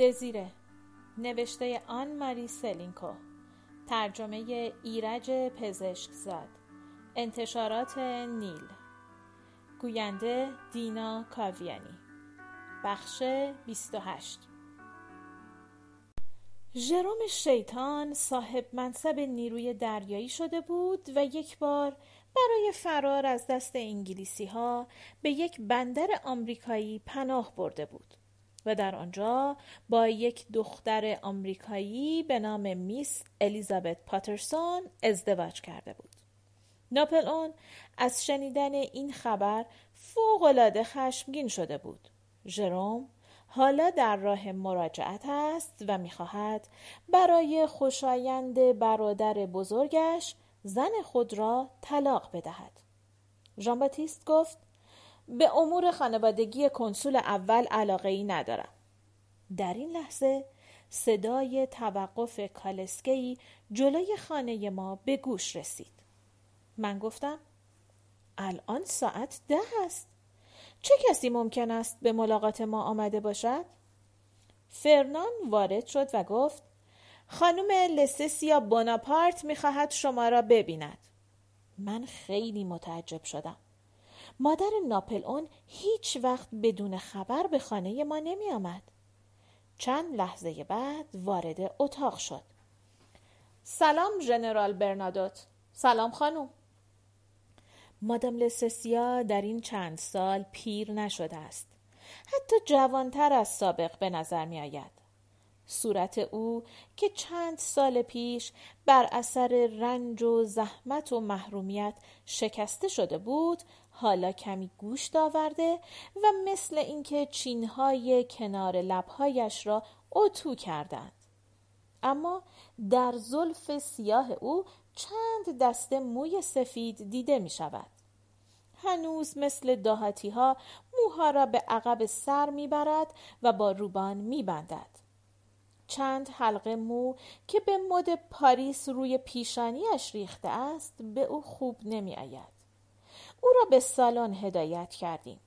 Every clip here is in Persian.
دزیره. نوشته آن ماری سلینکو. ترجمه ایرج پزشکزاد. انتشارات نیل. گوینده دینا کاویانی. بخش 28 ژروم شیطان صاحب منصب نیروی دریایی شده بود و یک بار برای فرار از دست انگلیسی ها به یک بندر آمریکایی پناه برده بود. و در آنجا با یک دختر آمریکایی به نام میس الیزابت پاترسون ازدواج کرده بود. ناپل اون از شنیدن این خبر فوقالعاده خشمگین شده بود. ژروم حالا در راه مراجعت است و می‌خواهد برای خوشایند برادر بزرگش زن خود را طلاق بدهد. ژان گفت به امور خانوادگی کنسول اول علاقه ای ندارم. در این لحظه صدای توقف کالسکی جلوی خانه ما به گوش رسید. من گفتم الان ساعت ده است. چه کسی ممکن است به ملاقات ما آمده باشد؟ فرنان وارد شد و گفت خانم لسسیا بوناپارت می‌خواهد شما را ببیند. من خیلی متعجب شدم. مادر ناپل اون هیچ وقت بدون خبر به خانه ما نمی آمد. چند لحظه بعد وارد اتاق شد. سلام ژنرال برنادوت. سلام خانم. مادام لسسیا در این چند سال پیر نشده است. حتی جوانتر از سابق به نظر می آید. صورت او که چند سال پیش بر اثر رنج و زحمت و محرومیت شکسته شده بود حالا کمی گوشت آورده و مثل اینکه چینهای کنار لبهایش را اتو کردند اما در زلف سیاه او چند دسته موی سفید دیده می شود هنوز مثل داهتی ها موها را به عقب سر می برد و با روبان می بندد. چند حلقه مو که به مد پاریس روی پیشانیش ریخته است به او خوب نمی آید. او را به سالن هدایت کردیم.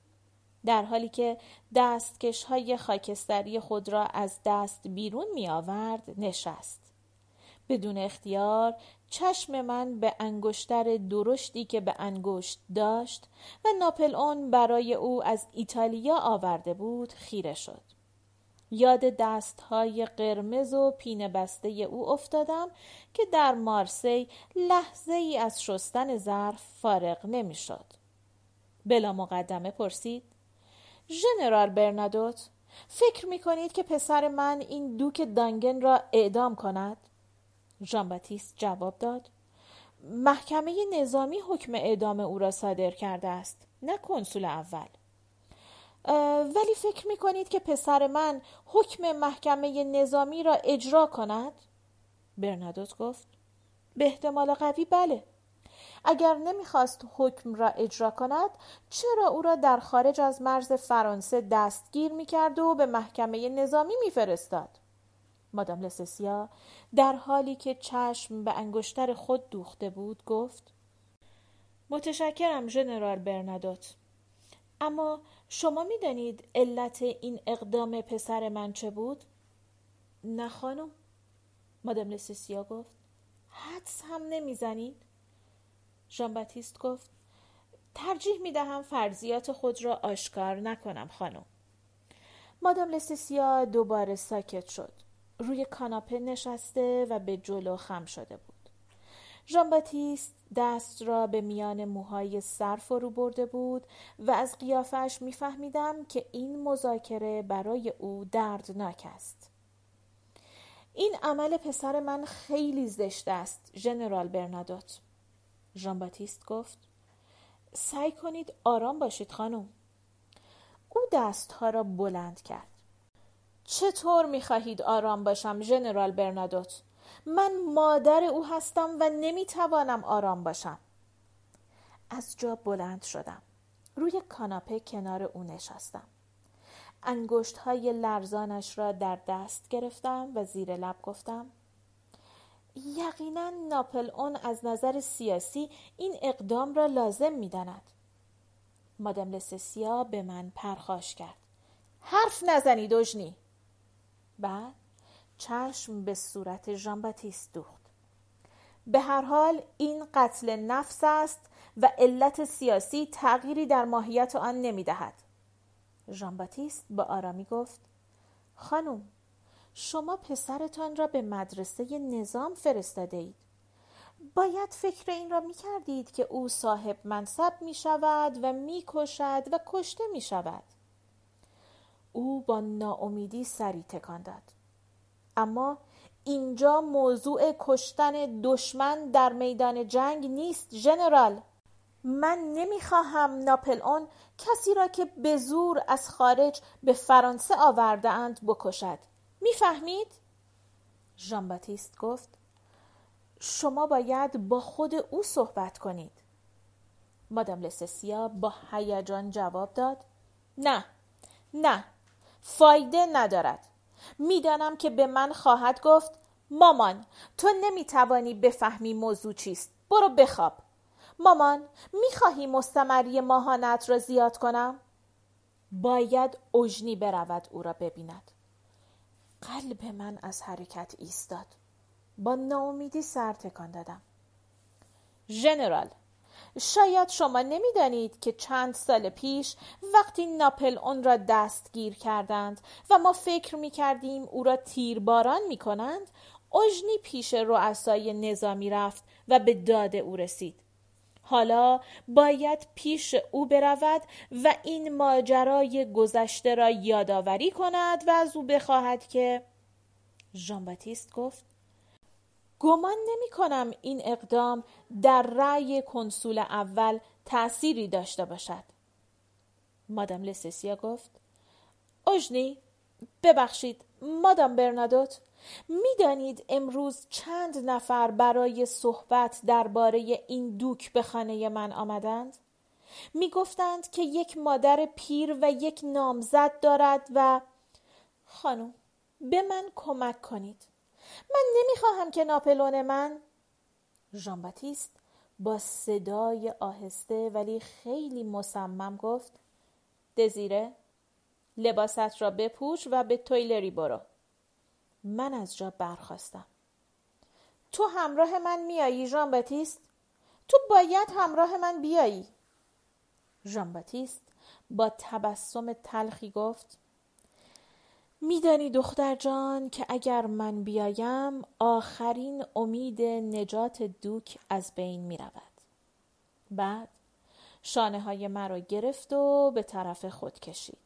در حالی که دستکش های خاکستری خود را از دست بیرون می آورد نشست. بدون اختیار چشم من به انگشتر درشتی که به انگشت داشت و ناپل اون برای او از ایتالیا آورده بود خیره شد. یاد دستهای قرمز و پینه بسته او افتادم که در مارسی لحظه ای از شستن ظرف فارغ نمی‌شد. بلا مقدمه پرسید ژنرال برنادوت فکر می کنید که پسر من این دوک دانگن را اعدام کند؟ ژان جواب داد محکمه نظامی حکم اعدام او را صادر کرده است نه کنسول اول ولی فکر می کنید که پسر من حکم محکمه نظامی را اجرا کند؟ برنادوت گفت به احتمال قوی بله. اگر نمی‌خواست حکم را اجرا کند چرا او را در خارج از مرز فرانسه دستگیر می‌کرد و به محکمه نظامی میفرستاد؟ مادام لسسیا در حالی که چشم به انگشتر خود دوخته بود گفت متشکرم ژنرال برنادوت اما شما می‌دانید علت این اقدام پسر من چه بود؟ نه خانم مادام لسسیا گفت حدس هم نمی‌زنید؟ باتیست گفت ترجیح می دهم فرضیات خود را آشکار نکنم خانم مادام لسسیا دوباره ساکت شد روی کاناپه نشسته و به جلو خم شده بود ژان دست را به میان موهای سر فرو برده بود و از قیافش میفهمیدم که این مذاکره برای او دردناک است. این عمل پسر من خیلی زشت است ژنرال برنادوت. ژان گفت سعی کنید آرام باشید خانم. او دستها را بلند کرد. چطور می خواهید آرام باشم ژنرال برنادوت؟ من مادر او هستم و نمی‌توانم آرام باشم. از جا بلند شدم. روی کاناپه کنار او نشستم. انگشت های لرزانش را در دست گرفتم و زیر لب گفتم یقینا ناپل اون از نظر سیاسی این اقدام را لازم می‌داند. مادام لسسیا به من پرخاش کرد. حرف نزنید اوژنی بعد چشم به صورت ژان باتیست دوخت به هر حال این قتل نفس است و علت سیاسی تغییری در ماهیت آن نمی دهد. ژان باتیست با آرامی گفت خانم شما پسرتان را به مدرسه نظام فرستاده اید. باید فکر این را می کردید که او صاحب منصب می شود و می کشد و کشته می شود. او با ناامیدی سری تکان داد. اما اینجا موضوع کشتن دشمن در میدان جنگ نیست ژنرال من نمی‌خواهم ناپل اون کسی را که به زور از خارج به فرانسه آورده اند بکشد. می‌فهمید؟ ژان باتیست گفت شما باید با خود او صحبت کنید. مادام لسسیا با هیجان جواب داد نه نه فایده ندارد. می‌دانم که به من خواهد گفت مامان تو نمی‌توانی بفهمی موضوع چیست. برو بخواب. مامان می‌خواهی مستمری ماهانت را زیاد کنم؟ باید اجنی برود او را ببیند. قلب من از حرکت ایستاد. با ناامیدی سر تکان دادم. ژنرال شاید شما نمی‌دانید که چند سال پیش وقتی ناپل اون را دستگیر کردند و ما فکر می کردیم او را تیرباران می کنند اجنی پیش رؤسای نظامی رفت و به داد او رسید. حالا باید پیش او برود و این ماجرای گذشته را یادآوری کند و از او بخواهد که ژان گفت گمان نمی کنم این اقدام در رأی کنسول اول تأثیری داشته باشد. مادام لسسیا گفت اوژنی ببخشید مادام برنادوت می‌دانید امروز چند نفر برای صحبت درباره این دوک به خانه من آمدند؟ می‌گفتند که یک مادر پیر و یک نامزد دارد و خانم به من کمک کنید من نمی‌خواهم که ناپلون من. ژان با صدای آهسته ولی خیلی مصمم گفت دزیره لباست را بپوش و به تویلری برو. من از جا برخواستم تو همراه من میایی ژان باتیست تو باید همراه من بیایی. ژان باتیست با تبسم تلخی گفت میدانی دختر جان که اگر من بیایم آخرین امید نجات دوک از بین می رود. بعد شانه های مرا گرفت و به طرف خود کشید.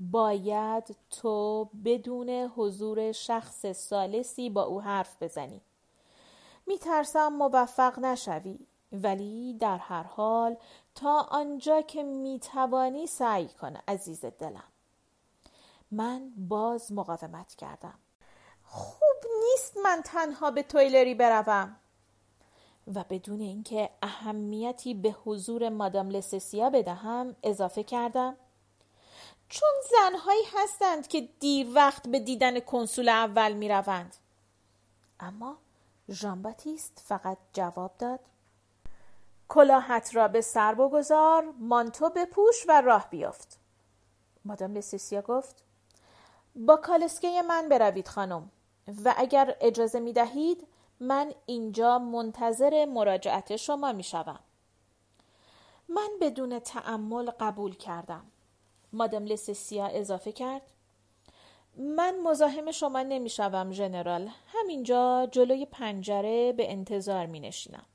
باید تو بدون حضور شخص سالسی با او حرف بزنی. می ترسم موفق نشوی ولی در هر حال تا آنجا که می توانی سعی کن عزیز دلم. من باز مقاومت کردم. خوب نیست من تنها به تویلری بروم. و بدون اینکه اهمیتی به حضور مادام لسسیا بدهم اضافه کردم. چون زنهایی هستند که دیر وقت به دیدن کنسول اول می روند. اما ژان باتیست فقط جواب داد. کلاهت را به سر بگذار مانتو بپوش و راه بیافت. مادام لسسیا گفت با کالسکه من بروید خانم و اگر اجازه می دهید من اینجا منتظر مراجعت شما می شوم. من بدون تعمل قبول کردم. مادم لسسیا اضافه کرد. من مزاحم شما نمی شوم ژنرال. همینجا جلوی پنجره به انتظار می نشینم.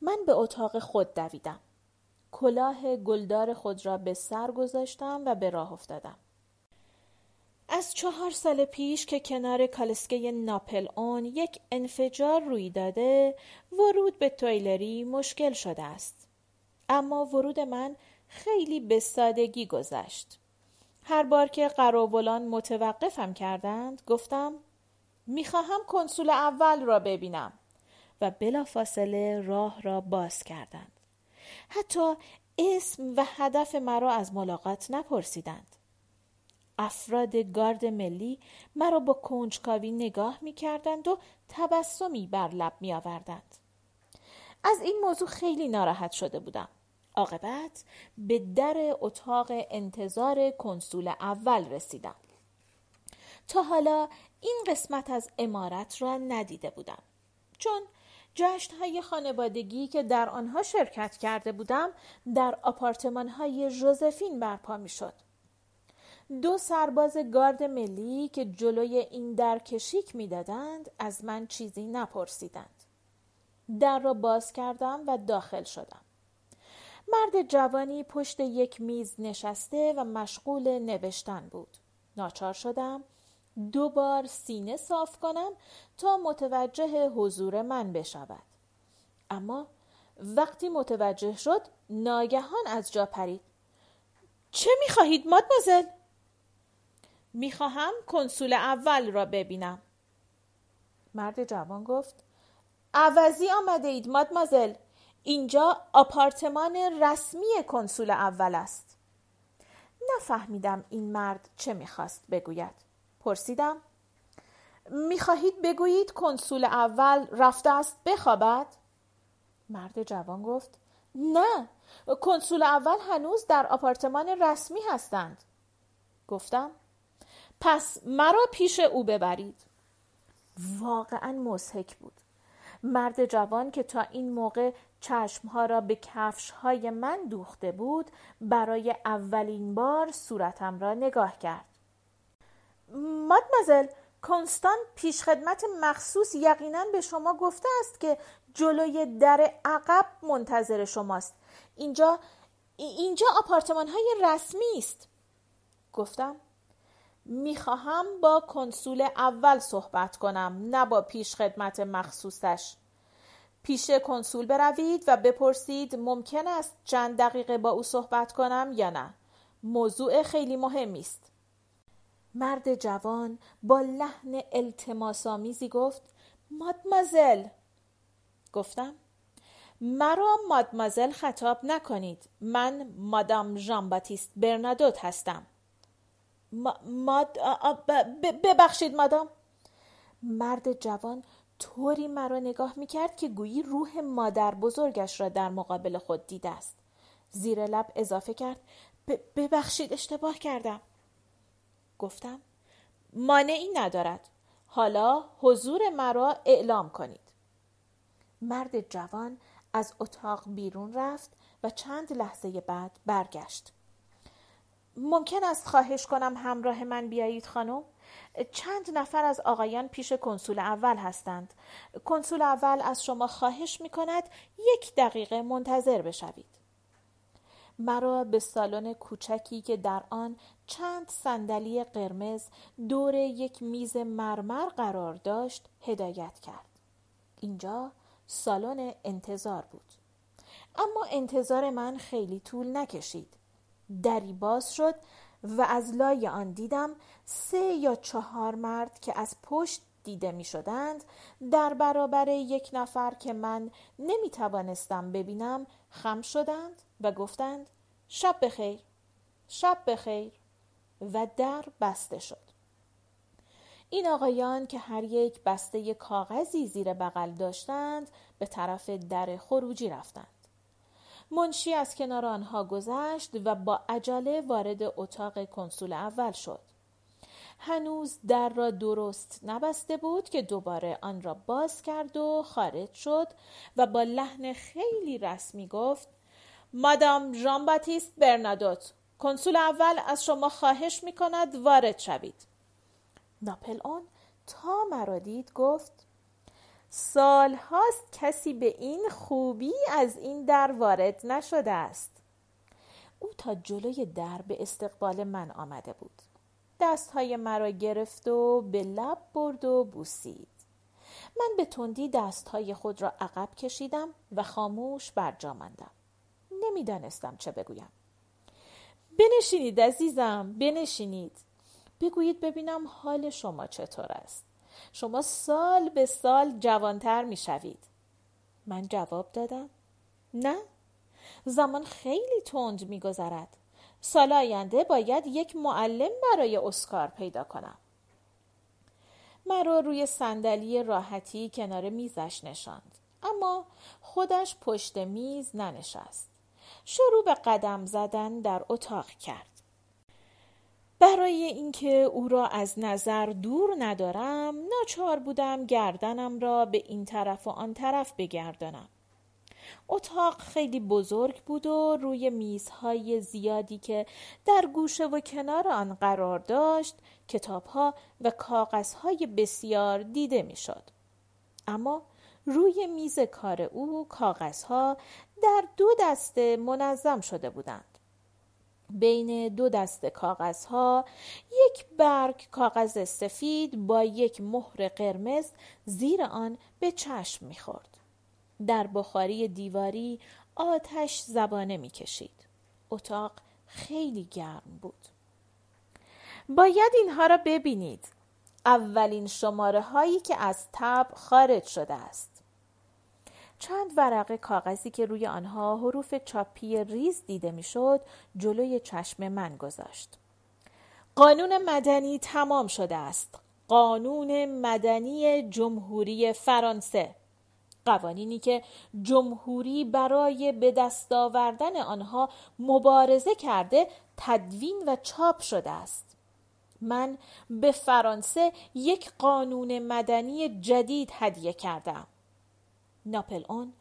من به اتاق خود دویدم. کلاه گلدار خود را به سر گذاشتم و به راه افتادم. از چهار سال پیش که کنار کالسکه ناپل اون یک انفجار روی داده ورود به تویلری مشکل شده است. اما ورود من خیلی به سادگی گذشت. هر بار که قراولان متوقفم کردند گفتم می‌خواهم کنسول اول را ببینم و بلافاصله راه را باز کردند. حتی اسم و هدف مرا از ملاقات نپرسیدند. افراد گارد ملی مرا با کنجکاوی نگاه می کردند و تبسمی بر لب می آوردند. از این موضوع خیلی ناراحت شده بودم. عاقبت به در اتاق انتظار کنسول اول رسیدم. تا حالا این قسمت از امارت را ندیده بودم چون جشن های خانوادگی که در آنها شرکت کرده بودم در آپارتمان های ژوزفین برپا می شد. دو سرباز گارد ملی که جلوی این در کشیک می‌دادند از من چیزی نپرسیدند. در را باز کردم و داخل شدم. مرد جوانی پشت یک میز نشسته و مشغول نوشتن بود. ناچار شدم دو بار سینه صاف کنم تا متوجه حضور من بشود. اما وقتی متوجه شد ناگهان از جا پرید. چه می‌خواهید مادمازل؟ می‌خواهم کنسول اول را ببینم. مرد جوان گفت عوضی آمده اید مادمازل. اینجا آپارتمان رسمی کنسول اول است. نفهمیدم این مرد چه می‌خواست بگوید. پرسیدم می‌خواهید بگویید کنسول اول رفته است بخوابد؟ مرد جوان گفت نه کنسول اول هنوز در آپارتمان رسمی هستند. گفتم پس مرا پیش او ببرید. واقعا مزهک بود. مرد جوان که تا این موقع چشمها را به کفشهای من دوخته بود برای اولین بار صورتم را نگاه کرد. مادمزل کنستان پیشخدمت مخصوص یقینا به شما گفته است که جلوی در عقب منتظر شماست. اینجا اینجا آپارتمان های رسمی است. گفتم می‌خواهم با کنسول اول صحبت کنم نه با پیش خدمت مخصوصش. پیش کنسول بروید و بپرسید ممکن است چند دقیقه با او صحبت کنم یا نه. موضوع خیلی مهمی است. مرد جوان با لحن التماسآمیزی گفت مادمازل. گفتم مرا مادمازل خطاب نکنید. من مادام ژان برنادوت هستم. ماد ببخشید مادام. مرد جوان طوری مرا نگاه می‌کرد که گویی روح مادر بزرگش را در مقابل خود دیده است. زیر لب اضافه کرد ببخشید اشتباه کردم. گفتم مانعی ندارد. حالا حضور مرا اعلام کنید. مرد جوان از اتاق بیرون رفت و چند لحظه بعد برگشت. ممکن است خواهش کنم همراه من بیایید خانم. چند نفر از آقایان پیش کنسول اول هستند. کنسول اول از شما خواهش می کند یک دقیقه منتظر بشوید. مرا به سالن کوچکی که در آن چند صندلی قرمز دور یک میز مرمر قرار داشت هدایت کرد. اینجا سالن انتظار بود. اما انتظار من خیلی طول نکشید. دری باز شد و از لای آن دیدم سه یا چهار مرد که از پشت دیده می شدند در برابر یک نفر که من نمی توانستم ببینم خم شدند و گفتند شب بخیر شب بخیر و در بسته شد. این آقایان که هر یک بسته کاغذی زیر بغل داشتند به طرف در خروجی رفتند. منشی از کنار آنها گذشت و با عجله وارد اتاق کنسول اول شد. هنوز در را درست نبسته بود که دوباره آن را باز کرد و خارج شد و با لحن خیلی رسمی گفت مادام ژان باتیست برنادوت کنسول اول از شما خواهش می کند وارد شوید ناپل اون تا مرا دید گفت سال هاست کسی به این خوبی از این در وارد نشده است. او تا جلوی در به استقبال من آمده بود. دستهای مرا گرفت و به لب برد و بوسید. من به تندی دستهای خود را عقب کشیدم و خاموش برجا ماندم. نمی‌دانستم چه بگویم. بنشینید عزیزم بنشینید. بگویید ببینم حال شما چطور است. شما سال به سال جوانتر می شوید. من جواب دادم نه زمان خیلی تند می گذرد. سال آینده باید یک معلم برای اسکار پیدا کنم. مرا روی صندلی راحتی کنار میزش نشاند اما خودش پشت میز ننشست. شروع به قدم زدن در اتاق کرد. برای اینکه او را از نظر دور ندارم ناچار بودم گردنم را به این طرف و آن طرف بگردانم اتاق خیلی بزرگ بود و روی میزهای زیادی که در گوشه و کنار آن قرار داشت کتابها و کاغذهای بسیار دیده می‌شد. اما روی میز کار او کاغذها در دو دسته منظم شده بودند. بین دو دست کاغذها یک برگ کاغذ سفید با یک مهر قرمز زیر آن به چشم می‌خورد. در بخاری دیواری آتش زبانه می‌کشید. اتاق خیلی گرم بود. باید اینها را ببینید. اولین شماره هایی که از تب خارج شده است. چند ورقه کاغذی که روی آنها حروف چاپی ریز دیده می‌شد جلوی چشم من گذاشت. قانون مدنی تمام شده است. قانون مدنی جمهوری فرانسه قوانینی که جمهوری برای به دست آوردن آنها مبارزه کرده تدوین و چاپ شده است من به فرانسه یک قانون مدنی جدید هدیه کردم ناپل اون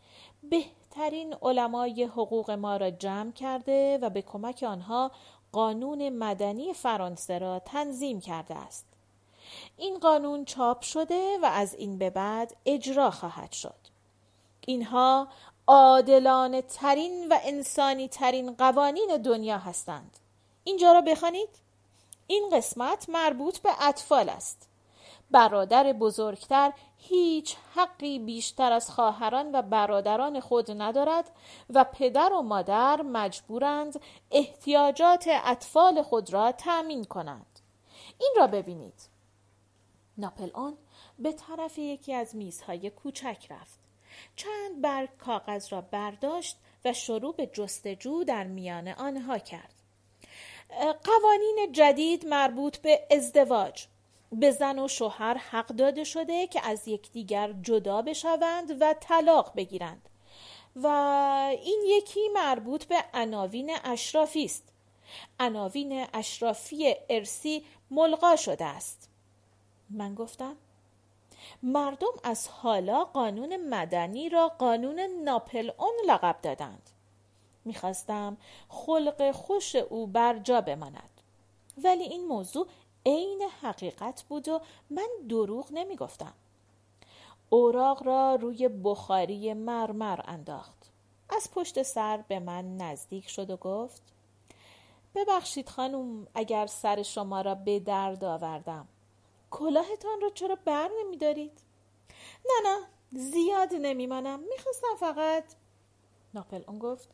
بهترین علمای حقوق ما را جمع کرده و به کمک آنها قانون مدنی فرانسه را تنظیم کرده است. این قانون چاپ شده و از این به بعد اجرا خواهد شد. اینها عادلانه ترین و انسانی ترین قوانین دنیا هستند. اینجا را بخوانید. این قسمت مربوط به اطفال است. برادر بزرگتر هیچ حقی بیشتر از خواهران و برادران خود ندارد و پدر و مادر مجبورند احتیاجات اطفال خود را تأمین کنند. این را ببینید. ناپل آن به طرف یکی از میزهای کوچک رفت. چند برگ کاغذ را برداشت و شروع به جستجو در میان آنها کرد. قوانین جدید مربوط به ازدواج به زن و شوهر حق داده شده که از یکدیگر جدا بشوند و طلاق بگیرند. و این یکی مربوط به عناوین اشرافی است. عناوین اشرافی ارسی ملغا شده است. من گفتم مردم از حالا قانون مدنی را قانون ناپل اون لقب دادند. می‌خواستم خلق خوش او بر جا بماند. ولی این موضوع عین حقیقت بود و من دروغ نمی گفتم. اوراق را روی بخاری مرمر انداخت. از پشت سر به من نزدیک شد و گفت ببخشید خانم اگر سر شما را به درد آوردم. کلاهتان را چرا بر نمی دارید؟ نه نه زیاد نمیمانم می‌خواستم فقط ناپل اون گفت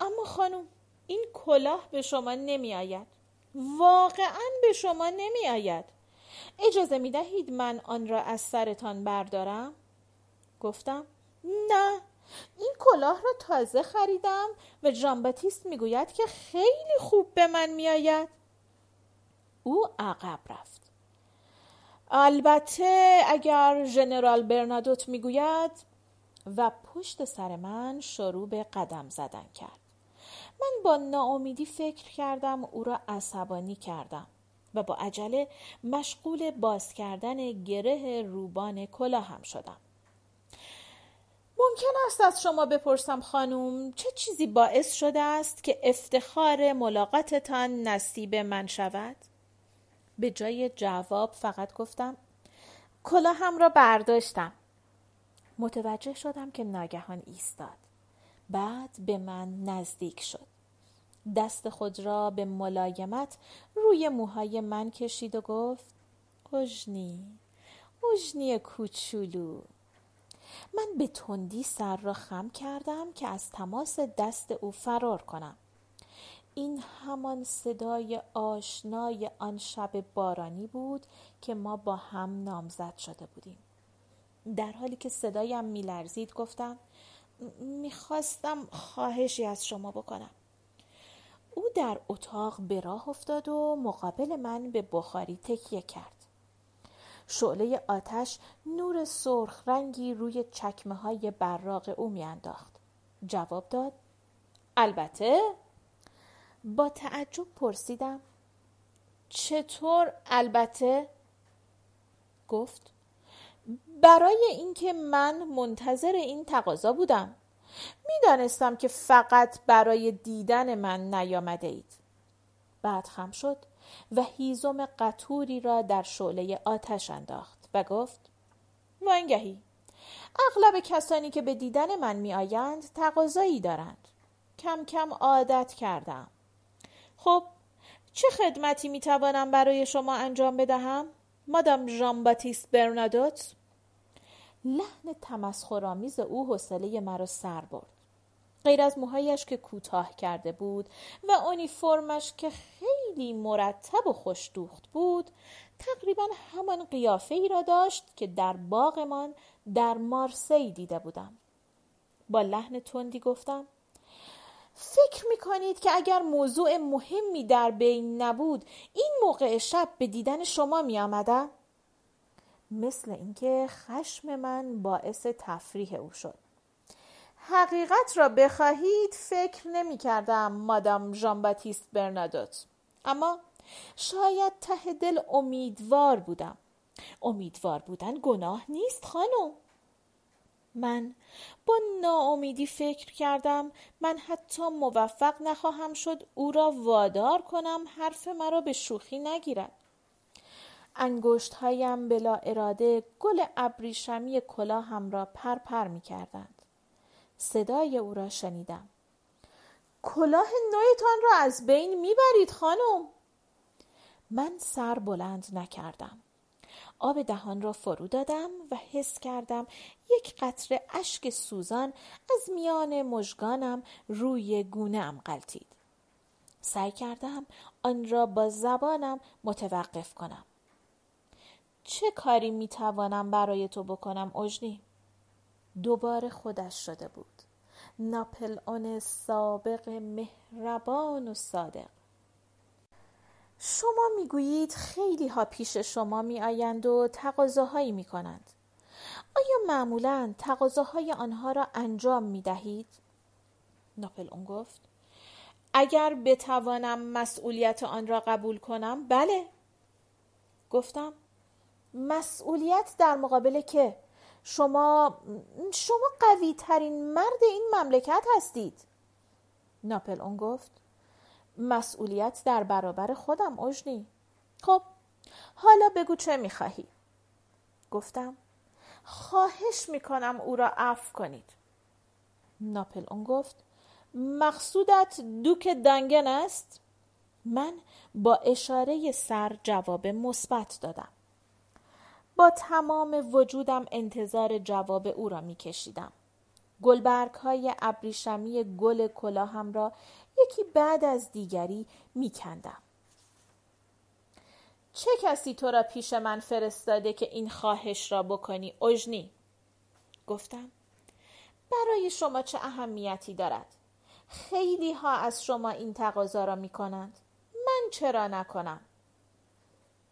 اما خانم این کلاه به شما نمی آید واقعا به شما نمی آید اجازه می دهید من آن را از سرتان بردارم؟ گفتم نه این کلاه را تازه خریدم و جانباتیست می گوید که خیلی خوب به من می آید او عقب رفت. البته اگر ژنرال برنادوت می‌گوید و پشت سر من شروع به قدم زدن کرد. من با ناامیدی فکر کردم او را عصبانی کردم و با عجله مشغول باز کردن گره روبان کلاهم شدم. ممکن است از شما بپرسم خانم چه چیزی باعث شده است که افتخار ملاقاتتان نصیب من شود؟ به جای جواب فقط گفتم کلاهم را برداشتم. متوجه شدم که ناگهان ایستاد. بعد به من نزدیک شد. دست خود را به ملایمت روی موهای من کشید و گفت اوژنی اوژنی کوچولو من به تندی سر را خم کردم که از تماس دست او فرار کنم. این همان صدای آشنای آن شب بارانی بود که ما با هم نامزد شده بودیم. در حالی که صدایم میلرزید گفتم می‌خواستم خواهشی از شما بکنم. او در اتاق به راه افتاد و مقابل من به بخاری تکیه کرد. شعله آتش نور سرخ رنگی روی چکمه های براق او میانداخت. جواب داد البته؟ با تعجب پرسیدم چطور البته؟ گفت برای اینکه من منتظر این تقاضا بودم. می‌دانستم که فقط برای دیدن من نیامده اید بعد خم شد و هیزم قطوری را در شعله آتش انداخت و گفت وانگهی. اغلب کسانی که به دیدن من می آیند تقاضایی دارند. کم کم عادت کردم. خب چه خدمتی می توانم برای شما انجام بدهم؟ مادام ژان باتیست برنادوت؟ لحن تمسخرآمیز او حوصله مرا سر برد غیر از موهایش که کوتاه کرده بود و اونیفرمش که خیلی مرتب و خوشدوخت بود تقریبا همان قیافه ای را داشت که در باغمان در مارسی دیده بودم با لحن تندی گفتم فکر می کنید که اگر موضوع مهمی در بین نبود این موقع شب به دیدن شما می آمدم؟ مثل اینکه خشم من باعث تفریح او شد. حقیقت را بخواهید فکر نمی کردم مادام ژان باتیست برنادوت. اما شاید ته دل امیدوار بودم. امیدوار بودن گناه نیست خانم. من با ناامیدی فکر کردم من حتی موفق نخواهم شد او را وادار کنم حرف مرا به شوخی نگیرد. انگشت هایم بلا اراده گل ابریشمی کلاهم را پر پر می کردند. صدای او را شنیدم. کلاه نویتان را از بین می‌برید خانم من سر بلند نکردم آب دهان را فرو دادم و حس کردم یک قطره اشک سوزان از میان مژگانم روی گونهام غلطید سعی کردم آن را با زبانم متوقف کنم چه کاری می توانم برای تو بکنم اجنی؟ دوباره خودش شده بود ناپل اون سابق مهربان و صادق شما می‌گویید خیلی ها پیش شما می آیند و تقاضاهایی می کنند. آیا معمولا تقاضاهای آنها را انجام می دهید؟ ناپل اون گفت اگر بتوانم مسئولیت آن را قبول کنم بله گفتم مسئولیت در مقابل که شما شما قوی ترین مرد این مملکت هستید. ناپل اون گفت مسئولیت در برابر خودم اجنی خب حالا بگو چه می‌خواهی؟ گفتم خواهش می‌کنم او را عفو کنید. ناپل اون گفت مقصودت دوک دنگن است؟ من با اشاره سر جواب مثبت دادم. با تمام وجودم انتظار جواب او را می کشیدم. گلبرگ های ابریشمی گل کلاهم را یکی بعد از دیگری می کندم. چه کسی تو را پیش من فرستاده که این خواهش را بکنی اجنی؟ گفتم برای شما چه اهمیتی دارد؟ خیلی ها از شما این تقاضا را می کنند. من چرا نکنم؟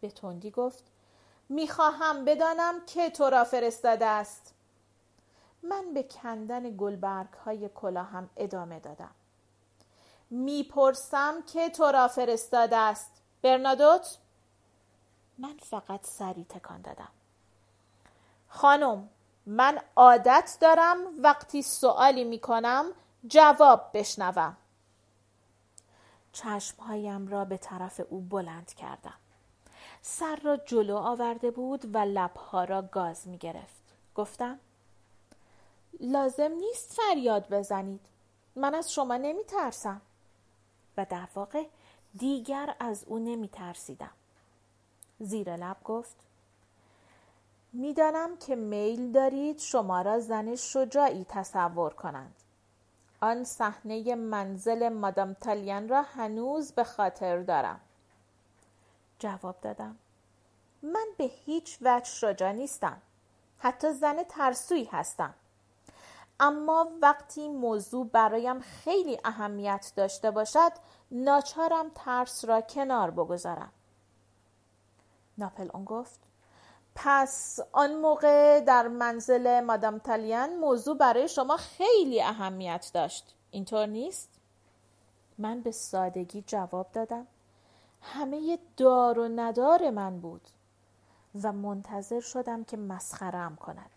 به تندی گفت می‌خواهم بدانم که تو را فرستاده است. من به کندن گلبرگ های کلاهم ادامه دادم. می‌پرسم که تو را فرستاده است. برنادوت؟ من فقط سری تکان دادم. خانم من عادت دارم وقتی سوالی می‌کنم جواب بشنوم. چشمهایم را به طرف او بلند کردم. سر را جلو آورده بود و لبها را گاز می گرفت. گفتم لازم نیست فریاد بزنید. من از شما نمی ترسم. و در واقع دیگر از او نمی ترسیدم. زیر لب گفت می‌دانم که میل دارید شما را زن شجاعی تصور کنند. آن صحنه منزل مادام تالین را هنوز به خاطر دارم. جواب دادم. من به هیچ وجه شجاع نیستم. حتی زن ترسوی هستم. اما وقتی موضوع برایم خیلی اهمیت داشته باشد ناچارم ترس را کنار بگذارم. ناپل اون گفت پس آن موقع در منزل مادام تالین موضوع برای شما خیلی اهمیت داشت. اینطور نیست؟ من به سادگی جواب دادم. همه دار و ندار من بود و منتظر شدم که مسخرم کند.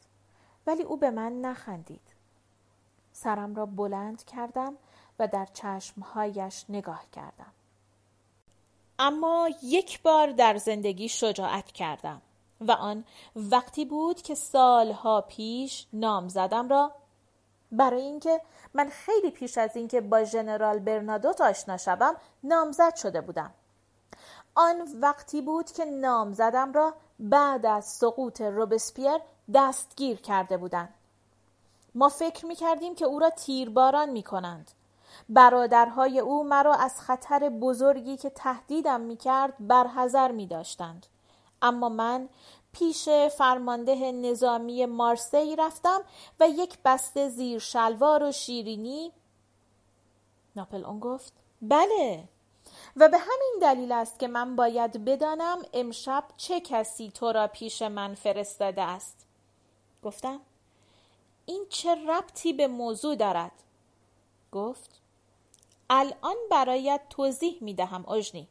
ولی او به من نخندید. سرم را بلند کردم و در چشمهایش نگاه کردم. اما یک بار در زندگی شجاعت کردم و آن وقتی بود که سالها پیش نام زدم را برای اینکه من خیلی پیش از اینکه با ژنرال برنادوت آشنا شوم نامزد شده بودم. آن وقتی بود که نامزدم را بعد از سقوط روبسپیر دستگیر کرده بودند. ما فکر می کردیم که او را تیرباران می کنند برادرهای او مرا از خطر بزرگی که تهدیدم می کرد برحضر می داشتند. اما من پیش فرمانده نظامی مارسی رفتم و یک بسته زیر شلوار و شیرینی ناپل اون گفت بله. و به همین دلیل است که من باید بدانم امشب چه کسی تو را پیش من فرستاده است. گفتم این چه ربطی به موضوع دارد؟ گفت الان برایت توضیح می دهم اجنی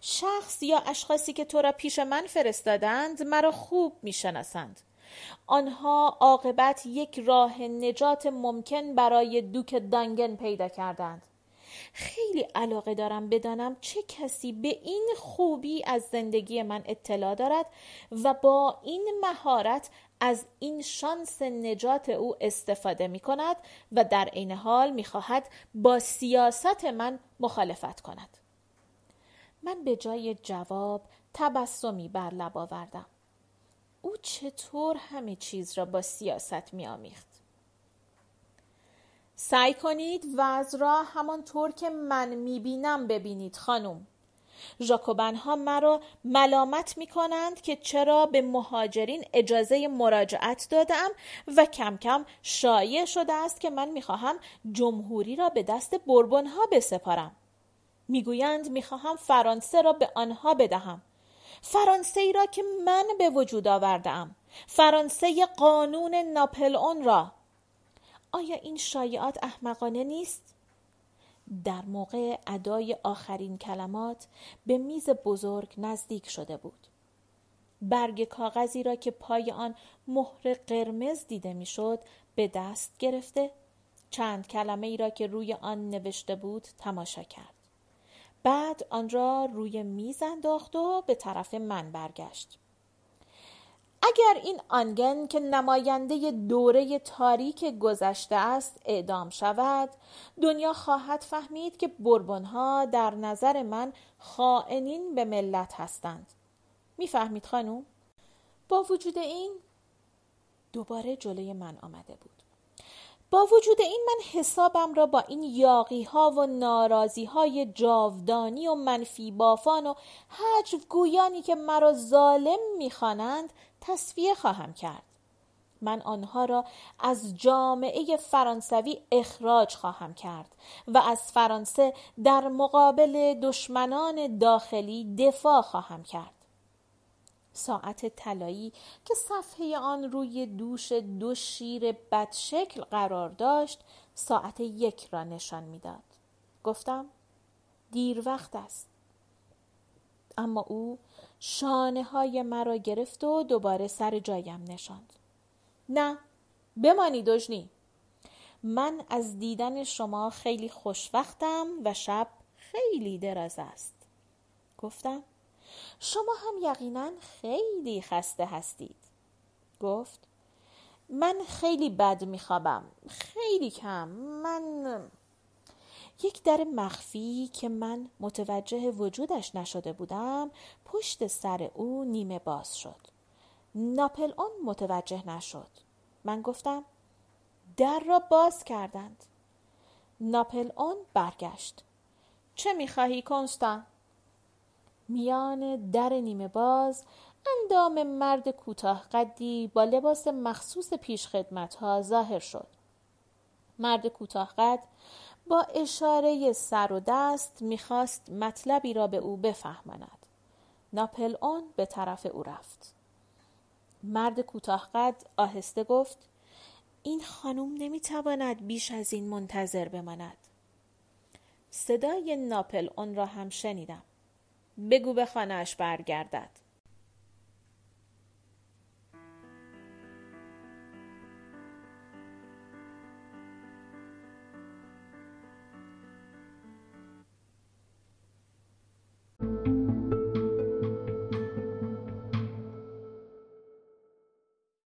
شخص یا اشخاصی که تو را پیش من فرستادند مرا خوب می شناسند. آنها عاقبت یک راه نجات ممکن برای دوک دانگن پیدا کردند. خیلی علاقه دارم بدانم چه کسی به این خوبی از زندگی من اطلاع دارد و با این مهارت از این شانس نجات او استفاده می کند و در عین حال می خواهد با سیاست من مخالفت کند. من به جای جواب تبسمی بر لب آوردم. او چطور همه چیز را با سیاست می آمیخت؟ سعی کنید وضع را همانطور که من می‌بینم ببینید خانم. ژاکوبن ها مرا ملامت می کنند که چرا به مهاجرین اجازه مراجعت دادم و کم کم شایع شده است که من می‌خواهم جمهوری را به دست بربن ها بسپارم. می‌گویند می‌خواهم فرانسه را به آنها بدهم. فرانسه ای را که من به وجود آوردم فرانسه قانون ناپل اون را. آیا این شایعات احمقانه نیست؟ در موقع ادای آخرین کلمات به میز بزرگ نزدیک شده بود. برگ کاغذی را که پای آن مهر قرمز دیده می‌شد به دست گرفته چند کلمه ای را که روی آن نوشته بود تماشا کرد. بعد آن را روی میز انداخت و به طرف من برگشت. اگر این آنگن که نماینده دوره تاریک گذشته است اعدام شود دنیا خواهد فهمید که بربنها در نظر من خائنین به ملت هستند. می‌فهمید خانوم با وجود این دوباره جلوی من آمده بود. با وجود این من حسابم را با این یاقی ها و نارازی های جاودانی و منفی بافان و حجو گویانی که مرا ظالم می‌خوانند تصفیه خواهم کرد. من آنها را از جامعه فرانسوی اخراج خواهم کرد و از فرانسه در مقابل دشمنان داخلی دفاع خواهم کرد. ساعت طلایی که صفحه آن روی دوش دو شیر بدشکل قرار داشت ساعت یک را نشان می‌داد. گفتم دیر وقت است. اما او شانه های مرا گرفت و دوباره سر جایم نشاند. نه بمانی دژنی. من از دیدن شما خیلی خوشوقتم و شب خیلی دراز است. گفتم شما هم یقینا خیلی خسته هستید. گفت من خیلی بد میخوابم خیلی کم. من یک در مخفی که من متوجه وجودش نشده بودم پشت سر او نیمه باز شد. ناپل اون متوجه نشد. من گفتم در را باز کردند. ناپل اون برگشت. چه می‌خواهی کنستان میان در نیمه باز اندام مرد کوتاه قدی با لباس مخصوص پیش خدمت ها ظاهر شد. مرد کوتاه قد با اشاره سر و دست می‌خواست مطلبی را به او بفهماند. ناپل اون به طرف او رفت. مرد کوتاه قد آهسته گفت این خانم نمی‌تواند بیش از این منتظر بماند. صدای ناپل اون را هم شنیدم. بگو به خانهاش برگردد.